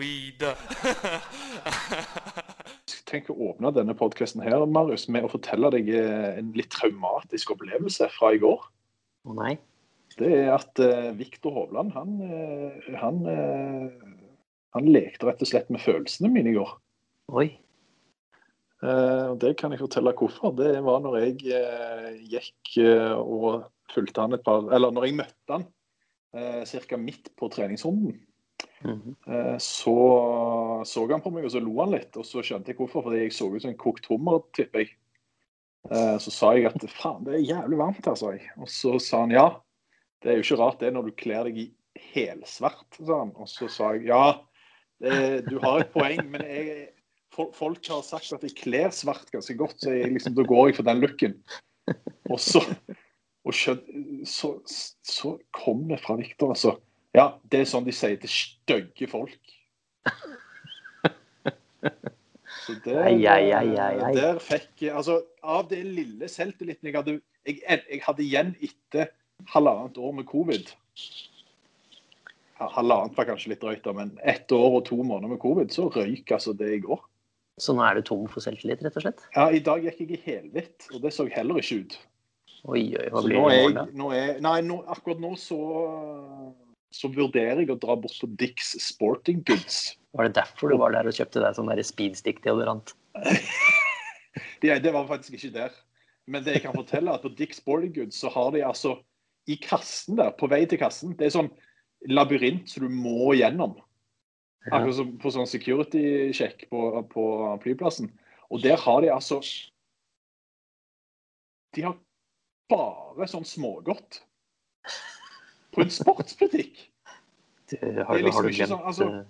Weed. Tenk å åpne denne podkasten her, Marius, med å fortelle deg eh, en litt traumatisk opplevelse fra i går. Å nei. Det er at uh, Viktor Hovland, han, uh, han, uh, han lekte rett og slett med følelsene mine i går. Oi. Eh, og det kan jeg fortelle hvorfor. Det var når jeg uh, gikk uh, og fulgte han et par Eller når jeg møtte han uh, ca. midt på treningsrunden. Mhm. Eh, så så han på meg, og så lo han litt. Og så skjønte jeg hvorfor, fordi jeg så ut som en kokt hummer, tipper jeg. Eh, Så sa jeg at faen, det er jævlig varmt her, sa jeg. Og så sa han ja. Det er jo ikke rart det når du kler deg i helsvart, sa han. Og så sa jeg ja, det, du har et poeng, men jeg, folk har sagt at jeg kler svart ganske godt, så jeg, liksom, da går jeg for den looken. Og så, og skjøn, så, så kom det fra Viktor, altså. Ja, det er sånn de sier til stygge folk. Så der, ai, ai, ai. der fikk jeg Altså, av det lille selvtilliten jeg hadde jeg, jeg hadde igjen etter halvannet år med covid Halvannet var kanskje litt drøyt, men ett år og to måneder med covid, så røyk altså det i går. Så nå er du tom for selvtillit, rett og slett? Ja, I dag gikk jeg i helhvitt, og det så heller ikke ut. Oi, oi, hva blir det i morgen, da? nå er, nei, nå, akkurat nå så, så vurderer jeg å dra bort på Dicks Sporting Goods. Var det derfor du var der og kjøpte deg sånn speedstick-deodorant? Det, det var faktisk ikke der. Men det jeg kan fortelle er at på Dick's Sporting Goods så har de altså i kassen der, på vei til kassen Det er sånn labyrint som du må gjennom. Akkurat som på sånn security-sjekk på, på flyplassen. Og der har de altså De har bare sånn smågodt. På en sportsbutikk. Det, har, Det er liksom ikke sånn, altså- eh,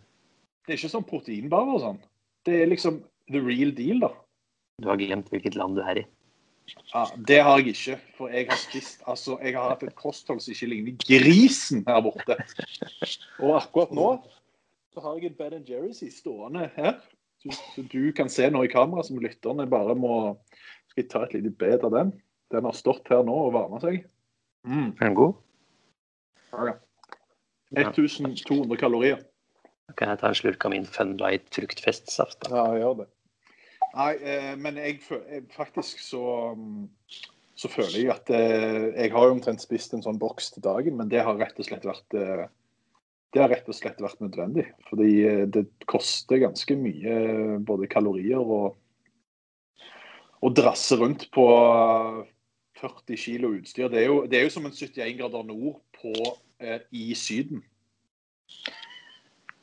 Det er ikke sånn proteinbar og sånn. Det er liksom the real deal, da. Du har glemt hvilket land du er i. Ja, Det har jeg ikke, for jeg har spist altså, Jeg har hatt et kosthold som ikke ligner grisen her borte. Og akkurat nå så har jeg en Ben Jerry's stående her. Så, så du kan se nå i kamera, som lytterne bare må Skal jeg ta et lite bed av den? Den har stått her nå og varma seg. Mm, Er den god? Ja, ja. 1200 kalorier. Da kan jeg ta en slurk av min Funlight fruktfestsaft. da. Ja, gjør det. Nei, eh, men jeg, føler jeg faktisk så mm, så føler jeg at eh, Jeg har jo omtrent spist en sånn boks til dagen, men det har rett og slett vært eh, det har rett og slett vært nødvendig. Fordi det koster ganske mye både kalorier og å drasse rundt på 40 kilo utstyr. Det er jo, det er jo som en 71 grader nord på, eh, i Syden.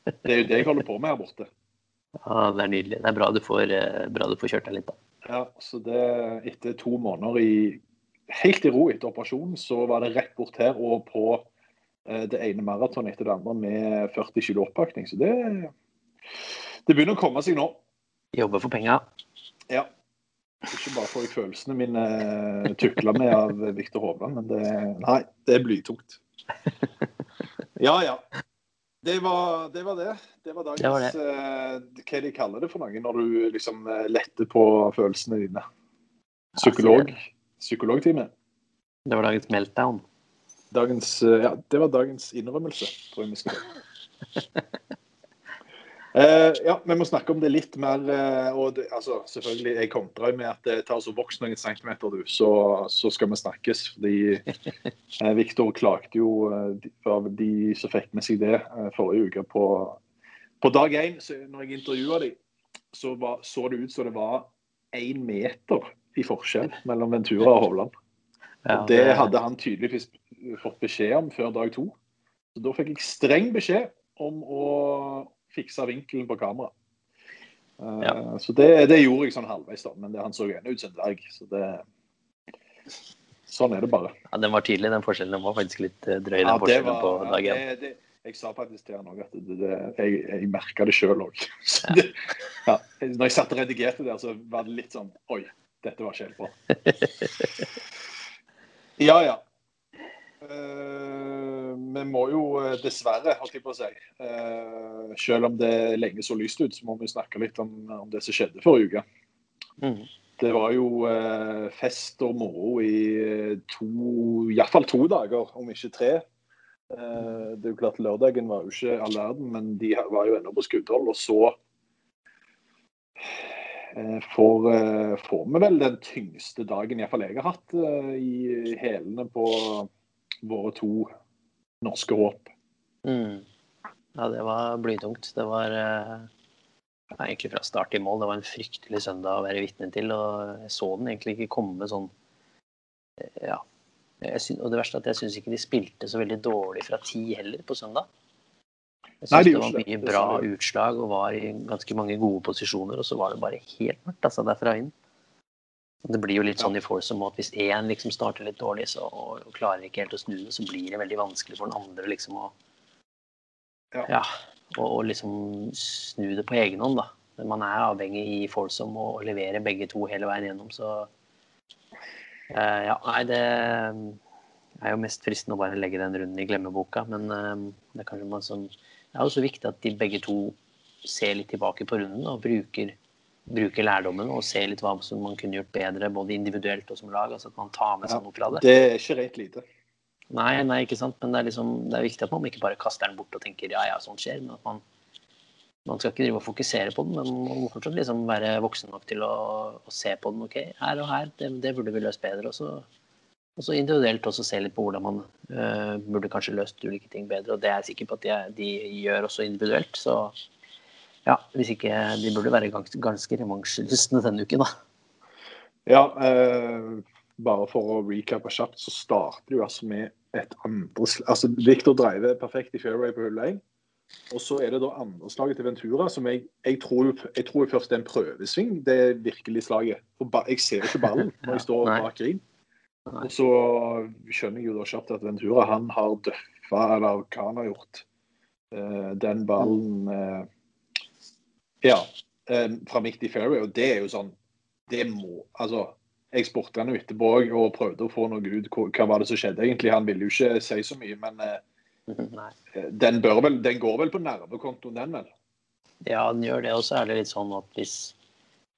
Det er jo det jeg holder på med her borte. Ja, det er nydelig. Det er bra du får, eh, bra du får kjørt deg litt, da. Ja, så det, etter to måneder i helt i ro etter operasjonen, så var det rett bort her og på eh, det ene maratonet etter det andre med 40 kilo oppakning. Så det, det begynner å komme seg nå. Jobbe for penga. Ja. Ikke bare får jeg følelsene mine eh, tukla med av Viktor Hovland, men det, nei, det er blytungt. Ja, ja. Det var det. Var det. det var dagens Det var det. eh, Hva de kaller det for noe når du liksom eh, letter på følelsene dine? Psykolog. Psykologtime. Det var dagens meltdown. Dagens, eh, ja, det var dagens innrømmelse, tror jeg vi skal Eh, ja, vi må snakke om det litt mer. Uh, og det, altså, selvfølgelig, Jeg kontrer med at det tar så vokst noen centimeter, du, så, så skal vi snakkes. Fordi eh, Viktor klagde jo av de som fikk med seg det forrige uke på, på dag én. Når jeg intervjua dem, så var, så det ut som det var én meter i forskjell mellom Ventura og Hovland. Ja, Og det hadde han tydeligvis fått beskjed om før dag to. Så da fikk jeg streng beskjed om å fikse vinkelen på kamera. Eh, Ja. Så det, det gjorde jeg sånn halvveis, da. Men det, han så jo ennå ut som en dverg. Så det Sånn er det bare. Ja, den var tydelig, den forskjellen. Den var faktisk litt eh, drøy, den Ja, forskjellen var- på dag én. Jeg sa faktisk til han òg at jeg, jeg merka det sjøl òg. Ja. Når jeg satt og redigerte der, så var det litt sånn Oi, dette var ikke helt bra. Ja, ja. Eh, vi må jo eh, dessverre, holdt jeg på å si, eh, selv om det lenge så lyst ut, så må vi snakke litt om, om det som skjedde forrige uke. Mm. Det var jo eh, fest og moro i to, iallfall to dager, om ikke tre. Det er jo klart Lørdagen var jo ikke all verden, men de var jo ennå på skuddhold. Og så får, får vi vel den tyngste dagen iallfall jeg har hatt i hælene på våre to norske håp. Mm. Ja, det var blytungt. Det var eh, ja, egentlig fra start til mål. Det var en fryktelig søndag å være vitne til. Og jeg så den egentlig ikke komme sånn eh, Ja. Jeg syn- og det verste er at jeg syns ikke de spilte så veldig dårlig fra ti heller på søndag. Jeg syns de det var mye bra utslag og var i ganske mange gode posisjoner, og så var det bare helt mørkt altså, derfra inn. Det blir jo litt sånn i Force at hvis én liksom starter litt dårlig så, og, og klarer ikke helt å snu det, så blir det veldig vanskelig for den andre liksom å Ja. ja, og, og liksom snu det på egen hånd, da. Man er avhengig i Force om å levere begge to hele veien gjennom, så uh, Ja, nei, det er jo mest fristende å bare legge den runden i glemmeboka, men uh, det er kanskje man som Det er også viktig at de begge to ser litt tilbake på runden og bruker, bruker lærdommen og se litt hva som man kunne gjort bedre, både individuelt og som lag. altså At man tar med seg noe fra det. Det er ikke rent lite. Nei, nei, ikke sant. Men det er, liksom, det er viktig at man ikke bare kaster den bort og tenker ja, ja, sånt skjer. Men at man, man skal ikke drive og fokusere på den, men man må fortsatt liksom være voksen nok til å, å se på den. Ok, her og her, det, det burde vi løst bedre. Og så, og så individuelt også se litt på hvordan man øh, burde kanskje løst ulike ting bedre. Og det er jeg sikker på at de, de gjør også individuelt. Så ja, hvis ikke De burde være ganske, ganske revansjelystne denne uken, da. Ja, eh, bare for å recappe kjapt, så starter du altså med et andre slag. Altså, Victor dreiver perfekt i fairway på hull 1. Og så er det da andreslaget til Ventura, som jeg, jeg, tror, jeg tror først er en prøvesving. Det er virkelig slaget. For jeg ser ikke ballen når jeg står bak green. Og så skjønner jeg jo da kjapt at Ventura han har døffa, eller hva han har gjort, eh, den ballen eh, Ja, um, fra midt i fairway. Og det er jo sånn Det må Altså, jeg spurte han jo etterpå og prøvde å få noe ut. Hva hva var det som skjedde egentlig? Han ville jo ikke si så mye, men uh, den, vel, den går vel på nervekontoen, den vel? Ja, den gjør det. Og så er det litt sånn at hvis,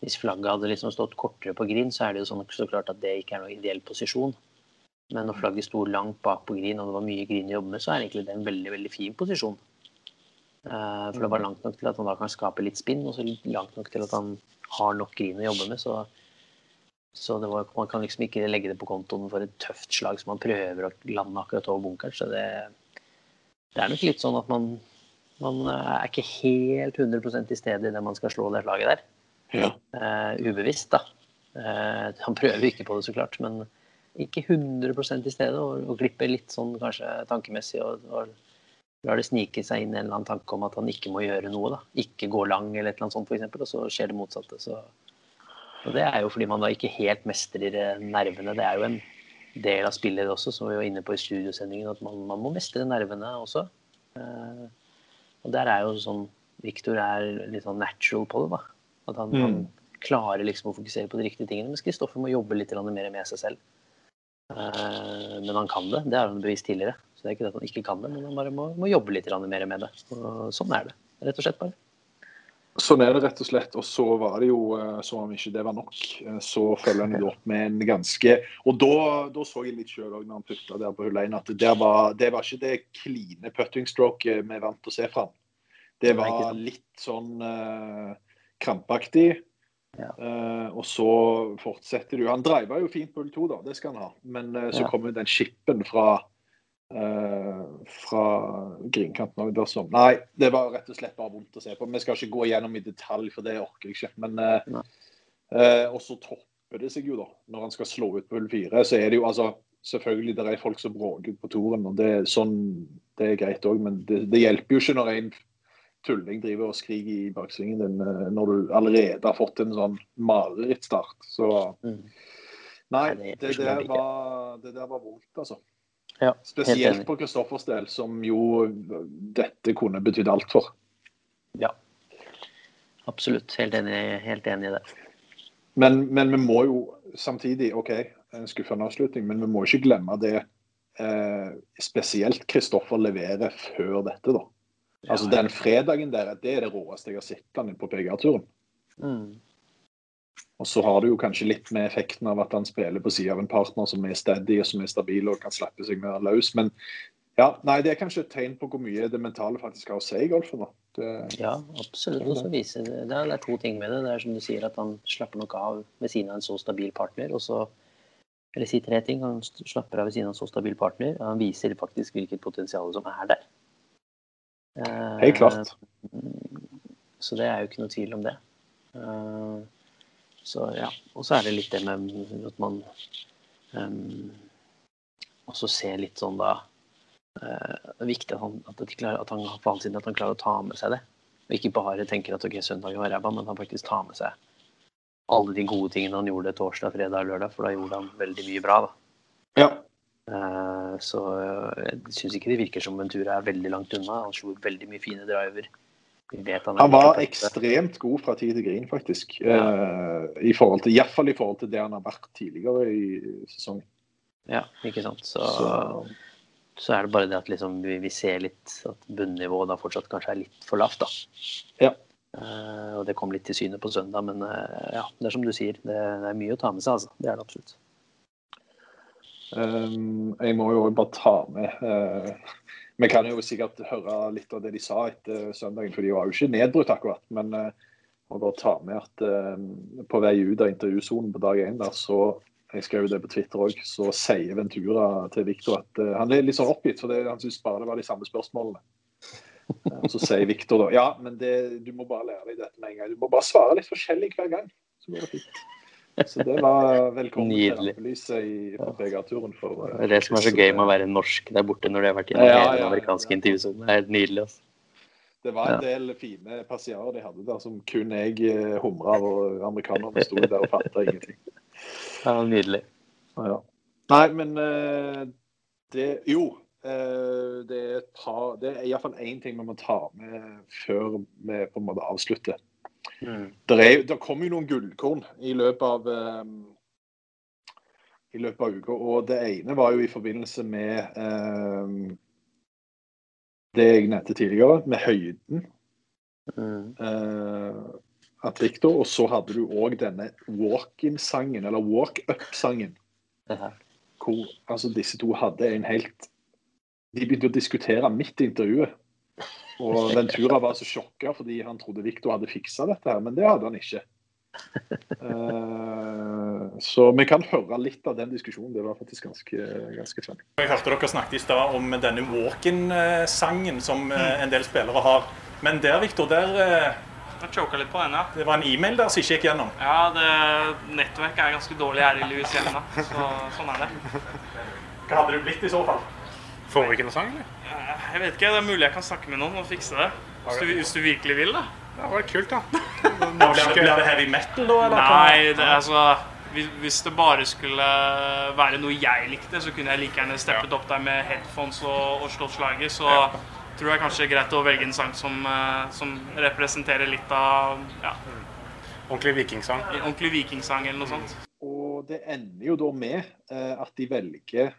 hvis flagget hadde liksom stått kortere på green, så er det jo sånn, så klart at det ikke er noen ideell posisjon. Men når flagget sto langt bak på green, og det var mye green å jobbe med, så er egentlig det en veldig veldig fin posisjon. Eh, for det var langt nok til at han da kan skape litt spinn, og så langt nok til at han har nok grin å jobbe med. Så, så det var, man kan liksom ikke legge det på kontoen for et tøft slag som man prøver å lande akkurat over bunkeren. Så det, det er nok litt sånn at man man er ikke helt 100 til stede i det man skal slå det slaget der. Ja. Uh, ubevisst, da. Uh, han prøver ikke på det, så klart, men ikke 100% til stede. Og, og glipper litt sånn kanskje tankemessig og, og lar det snike seg inn en eller annen tanke om at han ikke må gjøre noe. da. Ikke gå lang eller et eller annet sånt, f.eks., og så skjer det motsatte. Så. Og det er jo fordi man da ikke helt mestrer eh, nervene. Det er jo en del av spillet også, som vi var inne på i studiosendingen, at man, man må mestre nervene også. Eh, og der er jo sånn Victor er litt sånn natural på det. da. At han, Mm. han klarer liksom å fokusere på de riktige tingene. Mens Kristoffer må jobbe litt mer med seg selv. Eh, men han kan det. Det har han bevist tidligere. Så det er ikke det at han ikke kan det, men han bare må, må jobbe litt mer med det. Og sånn er det. Rett og slett bare. Sånn er det rett og slett. Og så var det jo, eh, som om ikke det var nok, eh, så følger han jo opp med en ganske Og da, da så jeg litt sjøl òg, når han putta der på hull 1, at det var, det var ikke det kline putting stroke vi er vant til å se fra han. Det var litt sånn uh, krampaktig. Ja. Uh, og så fortsetter du. Han driver jo fint på hull 2, da, det skal han ha. Men uh, så Ja. kommer den skippen fra eh, fra grinkanten òg. Som Nei, det var rett og slett bare vondt å se på. Vi skal ikke gå gjennom i detalj, for det orker jeg ikke. Men uh, eh, Og så topper det seg jo, da. Når han skal slå ut på hull fire, så er det jo altså Selvfølgelig det er folk som bråker på toren, og det er sånn det er greit òg, men det, det hjelper jo ikke når en tulling driver og skriker i baksvingen din eh, når du allerede har fått en sånn marerittstart. Så Mm. nei, det det, der var, det der var vondt, altså. Ja, Spesielt på Kristoffers del, som jo dette kunne betydd alt for. Ja. Absolutt. Helt enig, helt enig i det. Men, men vi må jo samtidig OK, en skuffende avslutning, men vi må ikke glemme det eh, spesielt Kristoffer leverer før dette, da. Altså Den fredagen der, det er det råeste jeg har sett han på PGA-turen. Mm. Og så har det jo kanskje litt med effekten av at han spiller på siden av en partner som er steady og som er stabil og kan slippe seg mer løs. Men ja, nei, det er kanskje et tegn på hvor mye det mentale faktisk har å si i golfen. Det, Ja, absolutt. Og så viser det, det er to ting med det. Det er som du sier, at han slapper nok av ved siden av en så stabil partner. Og så Eller si tre ting. Han slapper av ved siden av en så stabil partner. Og han viser faktisk hvilket potensial som er der. Eh, helt klart. Så det er jo ikke noe tvil om det. Eh, Så ja. Og så er det litt det med at man um, også ser litt sånn da eh, Det er viktig at han, at klarer, at han for hans side at han klarer å ta med seg det. Og ikke bare tenker at ok, søndag var ræva, men han faktisk tar med seg alle de gode tingene han gjorde torsdag, fredag og lørdag, for da gjorde han veldig mye bra. da. Ja. Uh, Så eh, jeg syns ikke det virker som Ventura er veldig langt unna. Han slo veldig mye fine driver. Han, Han var ekstremt god fra tid til grin, faktisk. Ja. Uh, i forhold til, Iallfall i forhold til det han har vært tidligere i sesongen. Ja, ikke sant. Så, Så, så er det bare det at liksom vi, vi ser litt at bunnivået da fortsatt kanskje er litt for lavt, da. Ja. Uh, og det kom litt til syne på søndag, men uh, ja, det er som du sier. Det, det er mye å ta med seg, altså. Det er det absolutt. Um, jeg må jo bare ta med Vi kan jo sikkert høre litt av det de sa etter søndagen, for de var jo ikke nedbrutt akkurat. Men må bare ta med at eh, på vei ut av intervjusonen på dag én der, så jeg skrev det på Twitter òg, så sier Ventura til Victor at eh, han er litt sånn oppgitt, for det, han syns bare det var de samme spørsmålene. Eh, så sier Victor da ja, men det, du må bare lære deg dette med en gang. Du må bare svare litt forskjellig hver gang. Så blir det fint. Så det var velkommen Nydelig. til rampelyset i på for, eh, Det er det som er så gøy med å være norsk der borte når du har vært Ja, hele ja, ja, amerikanske ja. intervjusonen. Det er helt nydelig. altså. Det var en del fine passiarer de hadde der som kun jeg eh, humra, og amerikanerne sto der og fatta ingenting. Det var nydelig. Ja. Nei, men eh, det Jo. eh, det er et par Det er iallfall én ting vi må ta med før vi på en måte avslutter. Mm. Det, er, kommer jo noen gullkorn i løpet av um, i løpet av uka. Og det ene var jo i forbindelse med um, det jeg nevnte tidligere, med høyden. Mm. Uh, at Victor, og så hadde du òg denne walk-in-sangen, eller walk-up-sangen, hvor altså, disse to hadde en helt De begynte å diskutere midt i intervjuet. Og Ventura var så sjokka fordi han trodde Victor hadde fiksa dette, her, men det hadde han ikke. Uh, så vi kan høre litt av den diskusjonen. Det var faktisk ganske, ganske funny. Jeg hørte dere snakket i stad om denne walk-in-sangen som eh, en del spillere har. Men der, Victor, der, eh, Jeg choka litt på den, ja. det var en e-mail der som ikke gikk gjennom. Ja, det nettverket er ganske dårlig her i Louisiana, så sånn er det. Hva hadde det blitt i så fall? Får vi ikke noe sang, eller? Eh, Jeg vet ikke, det er mulig jeg kan snakke med noen og fikse det. Hvis du, hvis du virkelig vil, da. Det var kult, da. Blir det, blir det heavy metal da? Eller? Nei, det, altså hvis- det bare skulle være noe jeg likte, så kunne jeg like gjerne steppet opp der med headphones og, og slått slaget. Så tror jeg kanskje det er greit å velge en sang som, eh, som representerer litt av ja, Ordentlig vikingsang. ordentlig vikingsang eller noe sånt. Og det ender jo da med eh, at de velger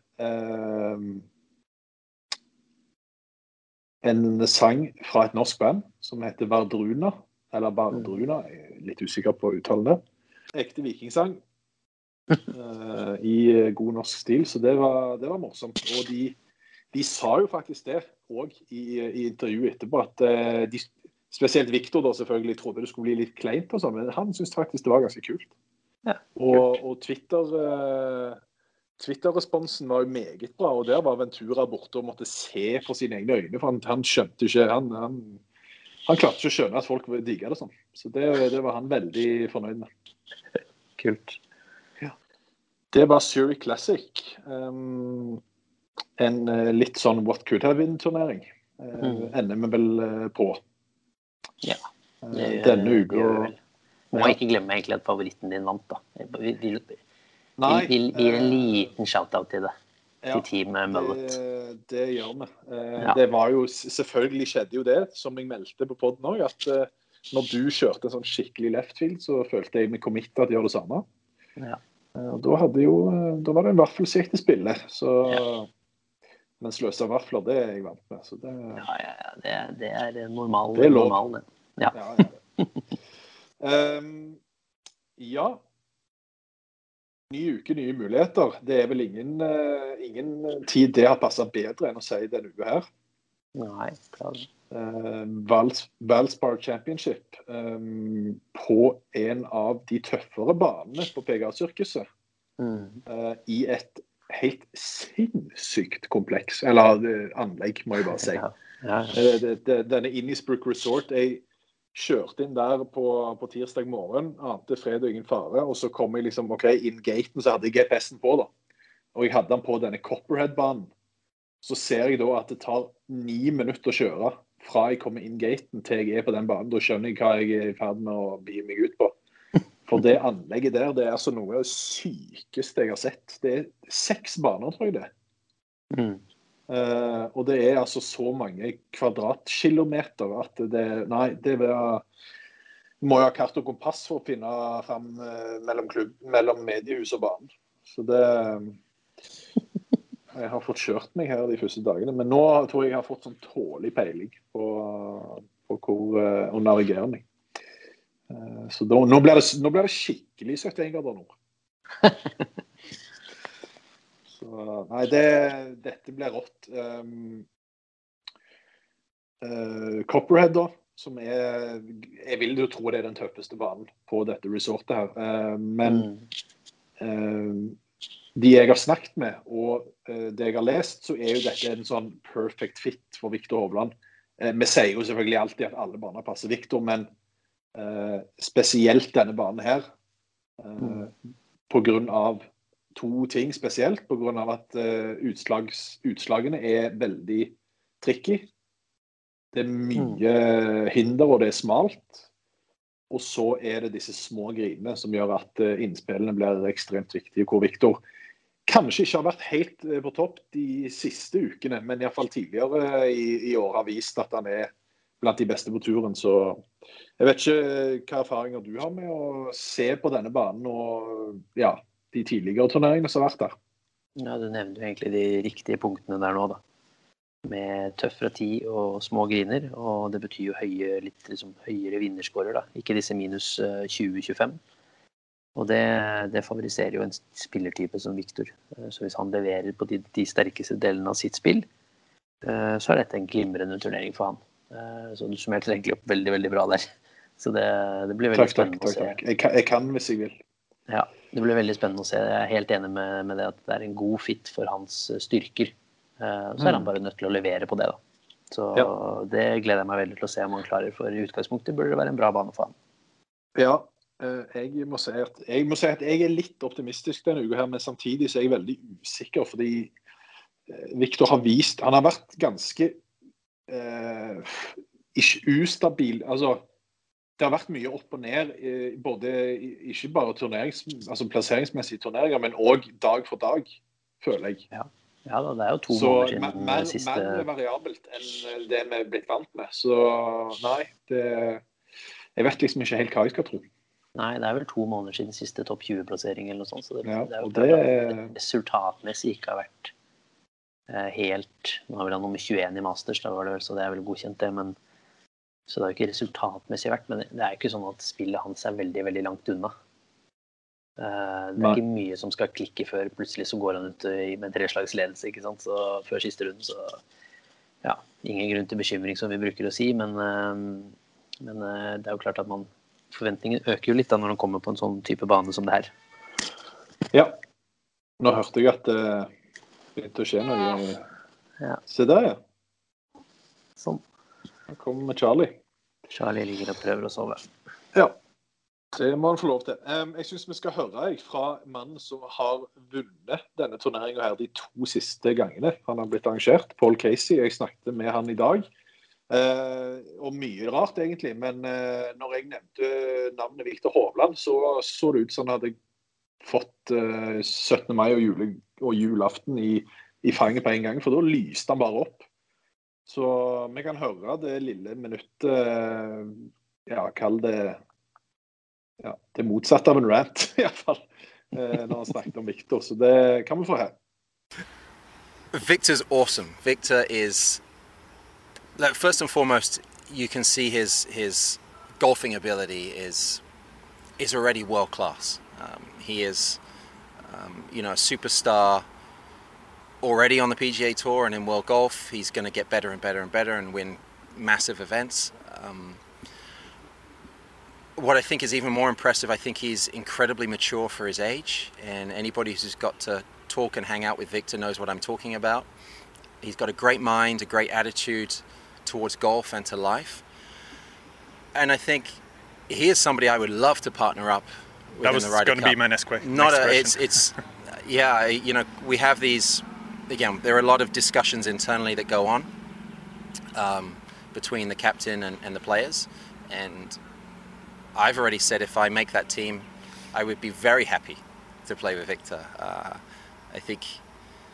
en sang fra et norsk band som heter Vardruna. Eller Vardruna, er litt usikker på uttalen der. Ekte vikingsang uh, i god norsk stil, så det var, det var morsomt. Og de, de sa jo faktisk det òg i, i intervjuet etterpå, at uh, de, spesielt Viktor da selvfølgelig trodde det skulle bli litt kleint, og sånn, men han syntes faktisk det var ganske kult. Ja, og, og Twitter eh, Twitter-responsen var jo meget bra, og der var Ventura borte og måtte se for sine egne øyne. For han, han skjønte ikke han, han, han klarte ikke å skjønne at folk digga det sånn. Så det, det var han veldig fornøyd med. Kult. Det var Suri Classic. Um, en eh, litt sånn what could have been-turnering. Uh, Mm. Ender vi vel eh, på. Ja. Eh, Det Denne uka. Må ikke glemme egentlig at favoritten din vant, da. Vi, vi, Nei. vi, vi gir en eh, liten shout-out til det. ja, Til Team Mullet. Det, det gjør vi. Eh, Ja. Det var jo, selvfølgelig skjedde jo det, som jeg meldte på poden òg, at eh, når du kjørte en sånn skikkelig left field, så følte jeg meg committa til å gjøre det samme. Ja. Da, jo, da var det en vaffel som gikk til spille. Så, Men sløsa vafler, det er jeg vant med. Så det, Ja, ja, ja. Det, det er normal. Det er normal det. Ja. ja, ja. Ehm, ja. Ny uke, nye muligheter. Det er vel ingen, eh, ingen tid det har passa bedre enn å si denne uka her. Nei, klar. Uh, Valspar Championship um, på en av de tøffere banene på PGA-sirkuset. Mm. Uh, I et helt sinnssykt kompleks, eller uh, anlegg, må jeg bare si. Ja. Ja. Eh, denne Innisbrook Resort Jeg kjørte inn der på, på tirsdag morgen, ante fred og ingen fare. Og så kom jeg liksom, ok, inn gaten, så hadde jeg GPS-en på. da. Og jeg hadde den på denne Copperhead-banen. Så ser jeg da at det tar ni minutter å kjøre fra jeg kommer inn gaten til jeg er på den banen. Da skjønner jeg hva jeg er i ferd med å bi meg ut på. For det anlegget der, det er altså noe av det sykeste jeg har sett. Det er seks baner, tror jeg det. Mm. Eh, og det er altså så mange kvadratkilometer at det Nei, det vil må jo ha kart og kompass for å finne fram eh, mellom, klubb, mellom mediehus og banen. Så det Jeg har fått kjørt meg her de første dagene, men nå tror jeg jeg har fått sånn tålelig peiling på, på hvor uh, å navigere meg. Uh, så da, nå, blir det, nå blir det skikkelig 71 grader nord. Så nei, det, dette blir rått. Um, uh, Copperhead, da, som er Jeg vil jo tro det er den tøffeste banen på dette resortet her. Uh, men Mm. uh, de jeg har snakket med, og eh, det jeg har lest, så er jo dette en sånn perfect fit for Viktor Hovland. Vi sier jo selvfølgelig alltid at alle baner passer Viktor, men spesielt denne banen her. Uh, på grunn av to ting spesielt. Av at eh, utslags, utslagene er veldig tricky. Det er mye hinder, og det er smalt. Og så er det disse små grinene som gjør at eh, innspillene blir ekstremt viktige. Hvor Viktor kanskje ikke har vært helt eh, på topp de siste ukene, men iallfall tidligere i, i år har vist at han er blant de beste på turen. Så jeg vet ikke hva erfaringer du har med å se på denne banen og ja, de tidligere turneringene som har vært der. Ja, du nevner jo egentlig de riktige punktene der nå, da. Med tøff fra ti og små griner. Og det betyr jo høye, litt liksom, høyere vinnerskårer, da. Ikke disse minus eh, 20-25. Og det, det favoriserer jo en spillertype som Viktor. Eh, Så hvis han leverer på de, de sterkeste delene av sitt spill, eh, så er dette en glimrende turnering for han. Eh, Så du summerte egentlig opp veldig, veldig bra der. Så det, det blir veldig Takk, takk. spennende å se. takk. Jeg, kan, jeg kan hvis jeg vil. Ja, det blir veldig spennende å se. Jeg er helt enig med, med det at det er en god fit for hans eh, styrker. Eh, Så er han bare nødt til å levere på det, da. Så Ja. det gleder jeg meg veldig til å se om han klarer, for i utgangspunktet burde det være en bra bane for han. Ja, eh, jeg må, si at, jeg må si at jeg er litt optimistisk denne uka, her, men samtidig så er jeg veldig usikker. Fordi Viktor har vist Han har vært ganske eh, ikke ustabil. Altså, det har vært mye opp og ned, eh, både ikke bare turnerings, altså plasseringsmessige turneringer, men òg dag for dag, føler jeg. Ja da, det er jo to Så måneder siden mer, siste mer variabelt enn det vi er blitt vant med. Så nei, det Jeg vet liksom ikke helt hva jeg skal tro. Nei, det er vel to måneder siden siste topp 20-plassering eller noe sånt. Så det, Ja, det er jo det det resultatmessig ikke har vært eh, helt Nå har vi da nummer 21 i Masters, da var det vel, så det er vel godkjent, det. men Så det har jo ikke resultatmessig vært. Men det er ikke sånn at spillet hans er veldig, veldig langt unna. Eh, Det er ikke mye som skal klikke før plutselig så går han ut med med treslags ledelse, ikke sant. Så før siste runde, så ja, ingen grunn til bekymring, som vi bruker å si. Men eh, Men eh, det er jo klart at man forventningen øker jo litt da når han kommer på en sånn type bane som det her. Ja. Nå hørte jeg at det begynte å skje noe. Ja. Se der, ja. Sånn. Nå kommer Charlie. Charlie ligger og prøver å sove. Ja. Det må han få lov til. Jeg syns vi skal høre fra mannen som har vunnet denne turneringa her de to siste gangene han har blitt arrangert. Paul Casey. Jeg snakket med han i dag. Eh, og mye rart, egentlig. Men eh, når jeg nevnte navnet Viktor Hovland, så så det ut som han hadde fått eh, 17. mai og, jule, og julaften i, i fanget på en gang. For da lyste han bare opp. Så vi kan høre det lille minuttet eh, Ja, kall det ja, det motsatte av en rant, iallfall. Eh, når han snakket om Victor. Så det kan vi få her. Victor's awesome. Victor is, like, first and foremost, you can see his his golfing ability is is already world class. Um, he is, um, you know, a superstar already on the PGA Tour and in World Golf. He's going to get better and better and better and win massive events. Um, what I think is even more impressive, I think he's incredibly mature for his age, and anybody who's got to talk and hang out with Victor knows what I'm talking about. He's got a great mind, a great attitude towards golf and to life, and I think he is somebody I would love to partner up with That was going to be my next, que- Not next a, question. it's it's yeah, you know, we have these again. There are a lot of discussions internally that go on um, between the captain and, and the players, and I've already said if I make that team, I would be very happy to play with Victor. Uh, I think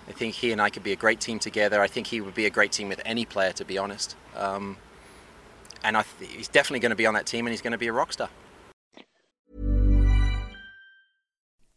I think he and I could be a great team together. I think he would be a great team with any player, to be honest. Um, and th- he's definitely going to be on that team, and he's going to be a rock star.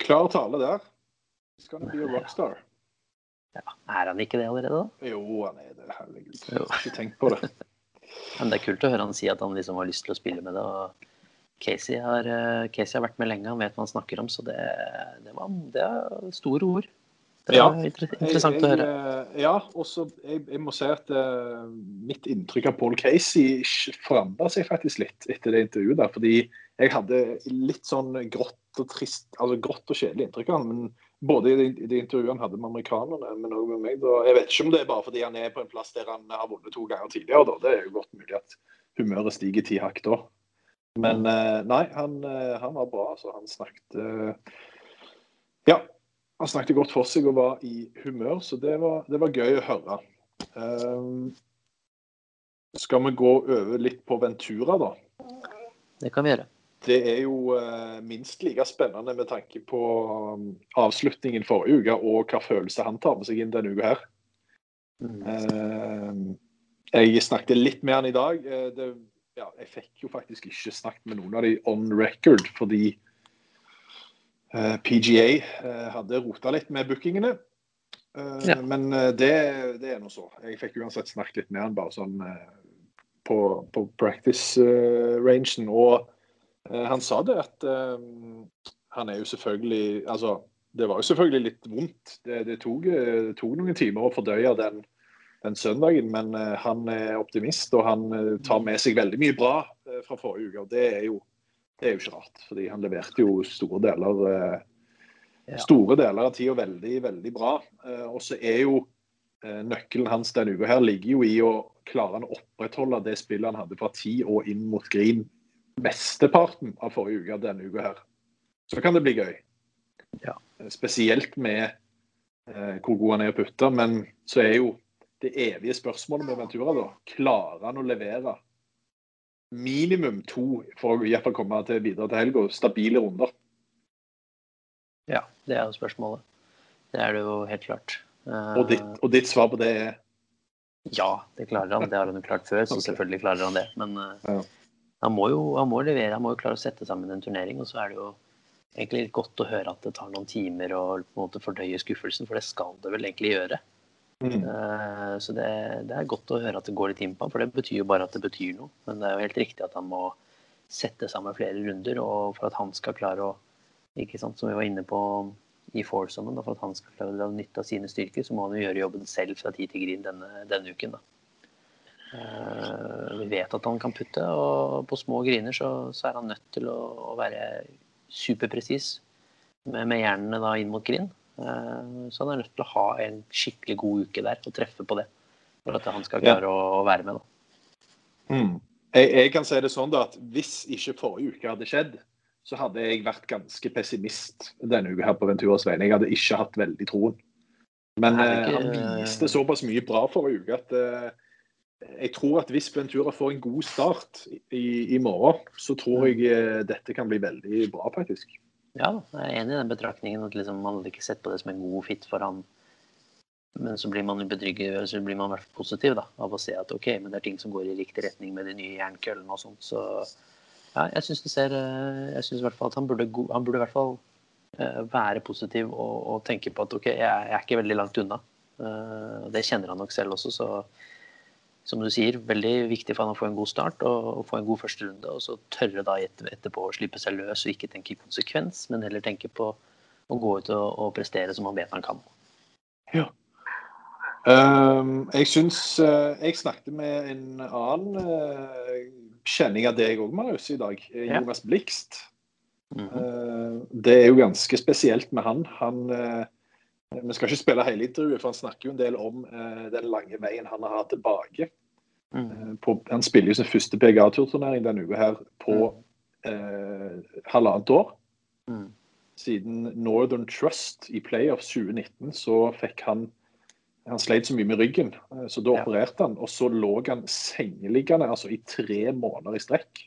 Klar tale der. He's gonna be a rockstar. Ja, Er han ikke det allerede, da? Jo, han er det. Herregud. Jo. Ikke tenk på det. Men det er kult å høre han si at han liksom har lyst til å spille med det. og Casey har, eh, Casey har vært med lenge, han vet hva han snakker om, så det, det, var, det er store ord. Det Ja. er inter interessant jeg, å høre. eh, Ja, og så jeg, jeg må si at uh, mitt inntrykk av Paul Casey forandra seg faktisk litt etter det intervjuet. der, Fordi jeg hadde litt sånn grått og trist, altså grått og kjedelig inntrykk av han, men både i de, de intervjuene han hadde med amerikanerne, men òg med meg. Da. Jeg vet ikke om det er bare fordi han er på en plass der han har vunnet to ganger tidligere. Da. Det er jo godt mulig at humøret stiger ti hakk da. Men eh, nei, han, eh, han var bra. altså. Han snakket eh, Ja, han snakket godt for seg og var i humør, så det var, det var gøy å høre. Um, Skal vi gå over litt på Ventura, da? Det kan vi gjøre. Det er jo eh, minst like spennende med tanke på um, avslutningen forrige uke og hva følelse han tar med seg inn denne uka her. Mm. Eh, jeg snakket litt med han i dag. Eh, det, ja, jeg fikk jo faktisk ikke snakket med noen av de on record, fordi eh, PGA hadde rota litt med bookingene. Ja. Men det, det er nå så. Jeg fikk uansett snakket litt med han bare sånn på, på practice-rangen. og han sa det at eh, han er jo selvfølgelig Altså, det var jo selvfølgelig litt vondt. Det, det, tok, eh, det tok noen timer å fordøye den, den søndagen, men eh, han er optimist, og han eh, tar med seg veldig mye bra eh, fra forrige uke. og Det er jo, det er jo ikke rart, fordi han leverte jo store deler eh, Ja. store deler av tida veldig, veldig bra. Eh, og så er jo eh, nøkkelen hans denne uka her ligger jo i å klare å opprettholde det spillet han hadde fra ti og inn mot Green mesteparten av forrige uke denne uka her. Så kan det bli gøy. Ja. Eh, Spesielt med eh, hvor god han er å putte. Men så er jo det evige spørsmålet med Ventura da, klarer han å levere minimum to for å i hvert fall komme til videre til helga, stabile runder. Ja, det er jo spørsmålet. Det er det jo helt klart. Uh, Og ditt, og ditt svar på det er Ja, det klarer han. Det har han jo klart før, så okay. selvfølgelig klarer han det. Men uh, Ja. Han må jo han må levere, han må jo klare å sette sammen en turnering. Og så er det jo egentlig litt godt å høre at det tar noen timer å på en måte fordøye skuffelsen, for det skal det vel egentlig gjøre. Mm. Eh, Så det, det er godt å høre at det går litt inn på ham, for det betyr jo bare at det betyr noe. Men det er jo helt riktig at han må sette sammen flere runder, og for at han skal klare å ikke sant, Som vi var inne på i foursomen, for at han skal klare å dra nytte av sine styrker, så må han jo gjøre jobben selv fra tid til grin denne, denne uken. da. Eh, vi vet at han kan putte, og på små griner så, så er han nødt til å, å være superpresis med, med hjernene da inn mot grin. Eh, så han er nødt til å ha en skikkelig god uke der og treffe på det. For at han skal Ja. klare å, å være med. da. Mm. Jeg, jeg kan si det sånn da, at hvis ikke forrige uke hadde skjedd, så hadde jeg vært ganske pessimist denne uka her på Venturas vegne. Jeg hadde ikke hatt veldig troen. Men eh, ikke- han viste såpass mye bra forrige uke at jeg tror at hvis Ventura får en god start i, i morgen, så tror jeg eh, dette kan bli veldig bra, faktisk. Ja, jeg er enig i den betraktningen. at liksom, Man hadde ikke sett på det som en god fit for han. Men så blir man bedrygget, så blir man i hvert fall positiv da, av å se at ok, men det er ting som går i riktig retning med de nye jernkøllene og sånt. Så ja, jeg syns det ser eh, Jeg syns i hvert fall at han burde, han burde i hvert fall eh, være positiv og, og tenke på at ok, jeg, jeg er ikke veldig langt unna. Det kjenner han nok selv også, så som du sier, veldig viktig for han å få en god start og, og få en god første runde. Og så tørre da et, etterpå å slippe seg løs og ikke tenke konsekvens, men heller tenke på å gå ut og, og prestere som han vet han kan. Um, jeg syns uh, Jeg snakket med en annen uh, kjenning av deg òg, Marius, i dag. eh, Ja. Jonas Blikst. Mm -hmm. uh, det er jo ganske spesielt med han. han vi skal ikke spille hele intervjuet, for han snakker jo en del om eh, den lange veien han har hatt tilbake. Mm. Eh, på, han spiller jo sin første PGA-turturnering denne uka her på eh, halvannet år. Mm. Siden Northern Trust i playoff 2019 så fikk han Han sleit så mye med ryggen, så da Ja. opererte han. Og så lå han sengeliggende altså i tre måneder i strekk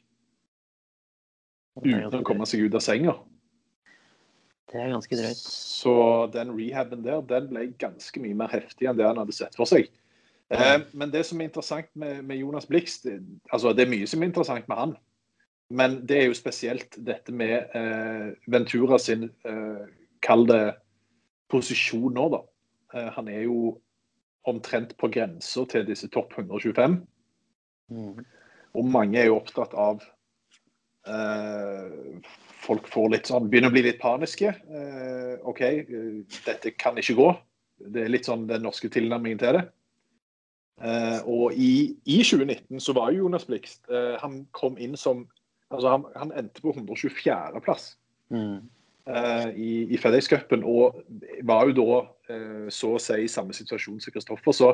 uten å komme seg ut av senga. Det er ganske drøyt. Så den rehaben der den ble ganske mye mer heftig enn det han hadde sett for seg. Eh, men det som er interessant med, med Jonas Blix, det, altså det er mye som er interessant med han. Men det er jo spesielt dette med eh, Ventura sin eh, Kall det posisjon nå, da. Eh, han er jo omtrent på grensa til disse topp 125. Mm. Og mange er jo opptatt av eh, Folk får litt sånn, begynner å bli litt paniske. Eh, OK, eh, dette kan ikke gå. Det er litt sånn den norske tilnærmingen til det. Eh, og i, i 2019 så var jo Jonas Blikst eh, Han kom inn som altså han, han endte på 124.-plass Mm. eh, i, i FedEx-cupen, og var jo da eh, så å si i samme situasjon som Kristoffer. Så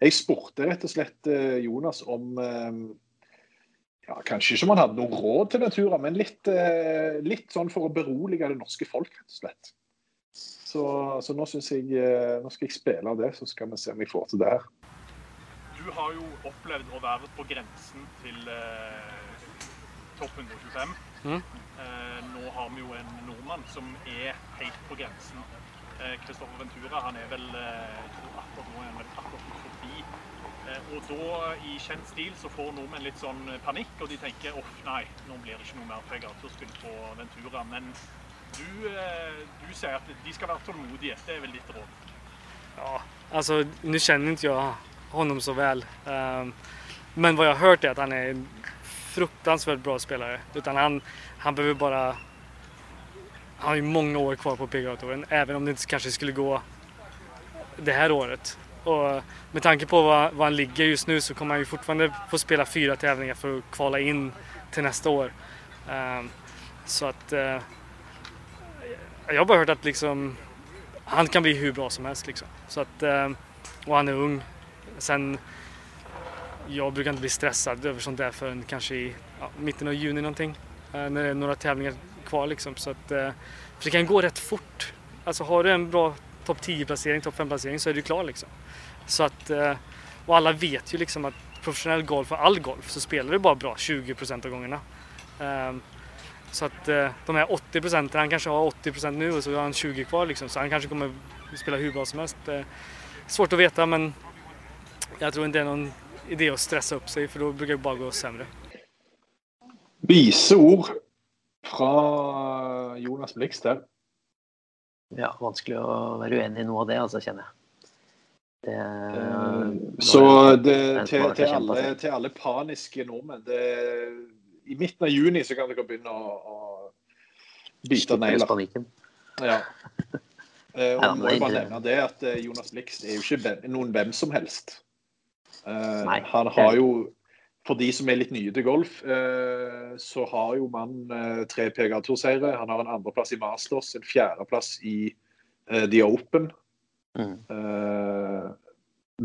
jeg spurte rett og slett Jonas om ja, Kanskje ikke man hadde noe råd til Ventura, men litt, eh, litt sånn for å berolige det norske folk, rett og slett. Så, så nå jeg eh, Nå skal jeg spille av det, så skal vi se om vi får til det her. du har jo opplevd å være på grensen til eh, topp 125. Mm. Eh, nå har vi jo en nordmann som er helt på grensen. Kristoffer Ventura han er vel eh, akkurat nå er han vel akkurat forbi. Eh, og da, i kjent stil, så får nordmenn litt sånn panikk, og de tenker uff, nei, nå blir det ikke noe mer PGA-turspill på Ventura. Men du, eh, du sier at de skal være tålmodige. Det er vel ditt råd? Ja, altså nå kjenner ikke jag honom så vel. Um, men hva jeg har hørt, er at han er en fruktansvært bra spiller. Utan han, han behøver bare Han har jo mange år kvar på PGA-touren, om det kanskje kanske skulle gå det her året. Och med tanke på var, var han ligger just nu så kommer han ju fortfarande få spela fyra tävlingar för att kvala in till nästa år. Um, så att... Uh, jag har bara hört att liksom, han kan bli hur bra som helst. Liksom. Så att, um, och han är ung. Sen, jag brukar inte bli stressad över sånt där förrän kanske i ja, mitten av juni någonting. Uh, när det är några tävlingar kvar liksom. Så att, uh, för det kan gå rätt fort. Alltså har du en bra topp 10-placering, topp 5-placering så är du klar liksom. Så att, och alla vet ju liksom att professionell golf och all golf så spelar du bara bra 20% av gångerna. Så att eh, de här 80 procenten, han kanske har 80 procent nu och så har han 20 kvar liksom. Så han kanske kommer spela hur bra som helst. Eh, svårt att veta men jag tror inte det är någon idé att stressa upp sig för då brukar det bara gå sämre. Vise ord fra Jonas Blix der. Ja, vanskelig å være uenig i noe av det, altså, kjenner jeg. Det, eh, så det, til, til, alle, til, alle, paniske nordmenn det i midten av juni så kan dere begynne å, å bite negler. Ja. Og og må jeg bare nevne det at eh, Jonas Blix er jo ikke noen hvem som helst. Eh, Nei, han har jo For de som er litt nye til golf, eh, så har jo mannen eh, tre PGA-turseiere. Han har en andreplass i Masters, en fjerdeplass i eh, The Open. Mm.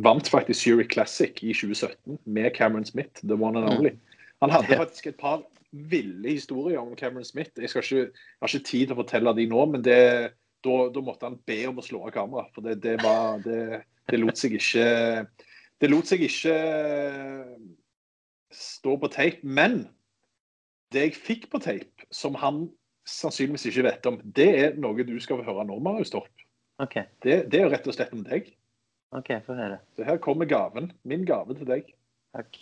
vant faktisk Zurich Classic i 2017 med Cameron Smith, the one and only. Mm. Han hadde faktisk et par ville historier om Cameron Smith. Jeg, ikke, jeg, har ikke tid til å fortelle de nå, men det, da, da, måtte han be om å slå av kameraet. For det, det, var, det, det, lot seg ikke Det lot seg ikke stå på tape. Men det jeg fikk på tape, som han sannsynligvis ikke vet om, det er noe du skal få høre nå, Marius Torp. Okay. Det, det, er rett og slett om deg. OK, få høre. Så her kommer gaven. Min gave til deg. Takk.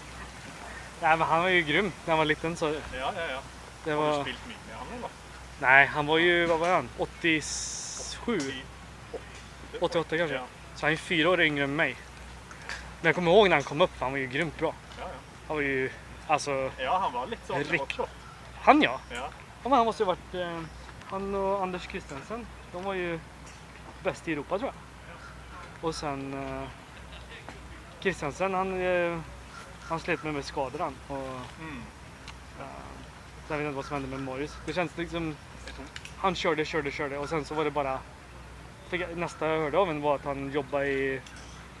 Nei, men han var jo grum da han var liten. Så ja, ja, ja. Det var... Har du spilt mye med han, eller? Nei, han var jo Hva var han? 87? 88 kanskje. Ja. Så han er fire år yngre enn meg. Men jeg kommer ihåg når han kom opp. han var jo grymt bra. Ja, ja. Han var jo altså Ja, han var litt sånn rik... Han ja? Ja. men han måtte jo varit, eh, han og Anders Christensen, de var ju bäst i Europa tror jag. Och sen eh, Christensen, han eh, han slet med, med skador han. Och, mm. eh, jag vet inte vad som hände med Morris. Det känns liksom... Han körde, körde, körde och sen så var det bara... Nästa jag hörde av honom var att han jobbade i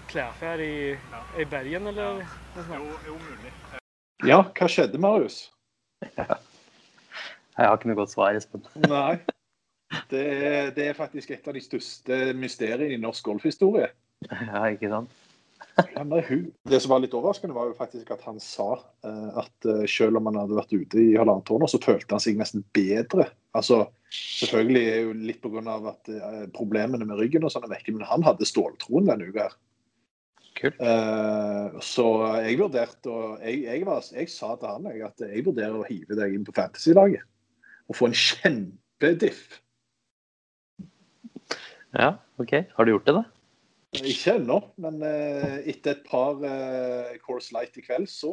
klädaffär i, ja. i bergen eller ja. Jo, jo, mulig. Ja, hva skjedde, Marius? Jeg har ikke noe godt svar, Espen. Nei. Det er, det er, faktisk et av de største mysteriene i norsk golfhistorie. Ja, ikke sant? Det som var litt overraskende, var jo faktisk at han sa uh, at uh, selv om han hadde vært ute i halvannet år nå, så følte han seg nesten bedre. Altså, Selvfølgelig er jo litt pga. at uh, problemene med ryggen og sånn er vekke, men han hadde ståltroen denne uka. her. Kult. så jeg vurderte og jeg, jeg, var, jeg, sa til han jeg, at jeg vurderer å hive deg inn på Fantasy-laget. Og få en kjempediff. Ja, OK. Har du gjort det, da? Ikke ennå, men uh, etter et par uh, Course Light i kveld, så,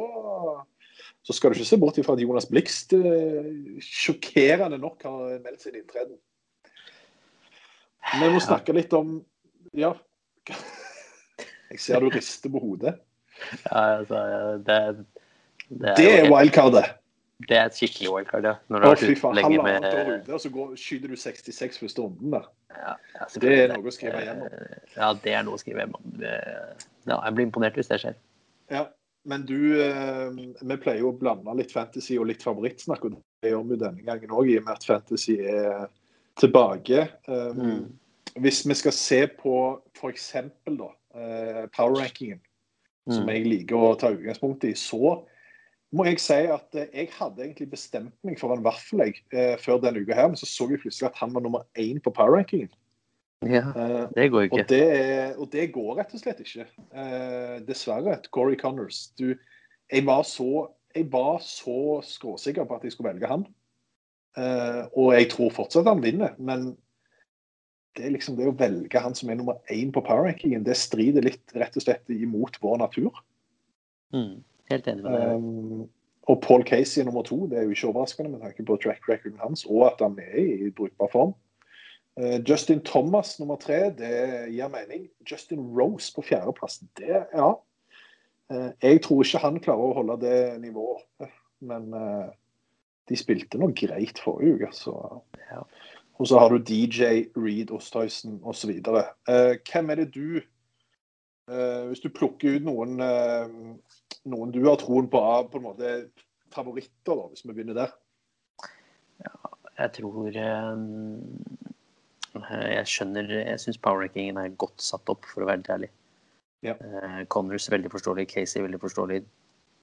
så skal du ikke se bort ifra at Jonas Blikst uh, sjokkerende nok har meldt sin inntreden. Vi må snakke litt om Ja. Jeg ser du rister på hodet. Ja, altså Det, det er, det er wildcardet. Det er et skikkelig wildcard, ja. Når du har vært ute lenge med år ute, og så går, skyter du 66 første runden der. Ja, ja, det er noe å skrive hjem om. Ja, det er noe å skrive hjem om. Ja, jeg blir imponert hvis det skjer. Ja, men du eh, Vi pleier jo å blande litt fantasy og litt favorittsnakk, og det gjør vi denne gangen òg, i og med at fantasy er tilbake. Um, mm. Hvis vi skal se på f.eks. Uh, power-rankingen, som Mm. jeg liker å ta utgangspunkt i, så må jeg si at eh, jeg hadde egentlig bestemt meg for en vaffel eh, før denne uka her, men så så jeg plutselig at han var nummer én på power-rankingen. Ja, Eh, det går jo og ikke. det, er- og det går rett og slett ikke. Eh, dessverre. Corey Connors. Du, jeg var så, jeg var så skråsikker på at jeg skulle velge han. Eh, og jeg tror fortsatt han vinner, men det er liksom det å velge han som er nummer én på power-rankingen, det strider litt rett og slett imot vår natur. Mm. Helt enig med deg. Um, og Paul Casey nummer to, det er jo ikke overraskende med tanke på track recorden hans, og at han er i brukbar form. Uh, Justin Thomas nummer tre, det gir mening. Justin Rose på fjerdeplass, det ja. Uh, jeg tror ikke han klarer å holde det nivået oppe, men uh, de spilte nå greit forrige uke, så Ja. Og så har du DJ, Reed, Osthausen osv. Uh, hvem er det du Hvis du plukker ut noen uh, noen du har troen på av på en måte favoritter, da, hvis vi begynner der? Jeg tror eh, Jeg skjønner Jeg syns power-rankingen er godt satt opp, for å være helt ærlig. Ja. Eh, Connors veldig forståelig, Casey veldig forståelig.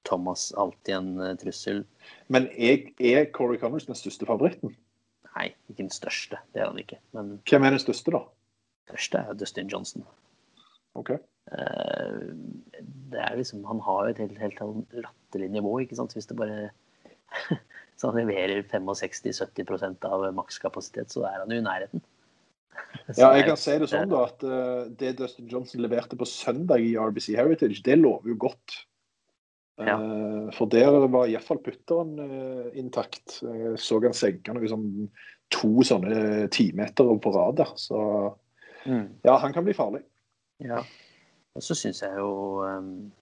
Thomas alltid en eh, trussel. Men er, er Corey Connors den største favoritten? Nei, ikke den største. Det er han ikke. Men Hvem er den største, da? Den største er Dustin Johnson. Ok. Eh, det er liksom, han har jo et helt, helt latterlig nivå, ikke sant. Hvis det bare Så han leverer 65-70% av makskapasitet, så er han jo i nærheten. Så Ja, jeg kan si det sånn da, at uh, det Dustin Johnson leverte på søndag i RBC Heritage, det lover jo godt. Ja. Uh, for der var iallfall putteren uh, intakt. Jeg så han senka noe sånn to sånne timeter på rad der. Så Mm. ja, han kan bli farlig. Ja. Og så syns jeg jo um,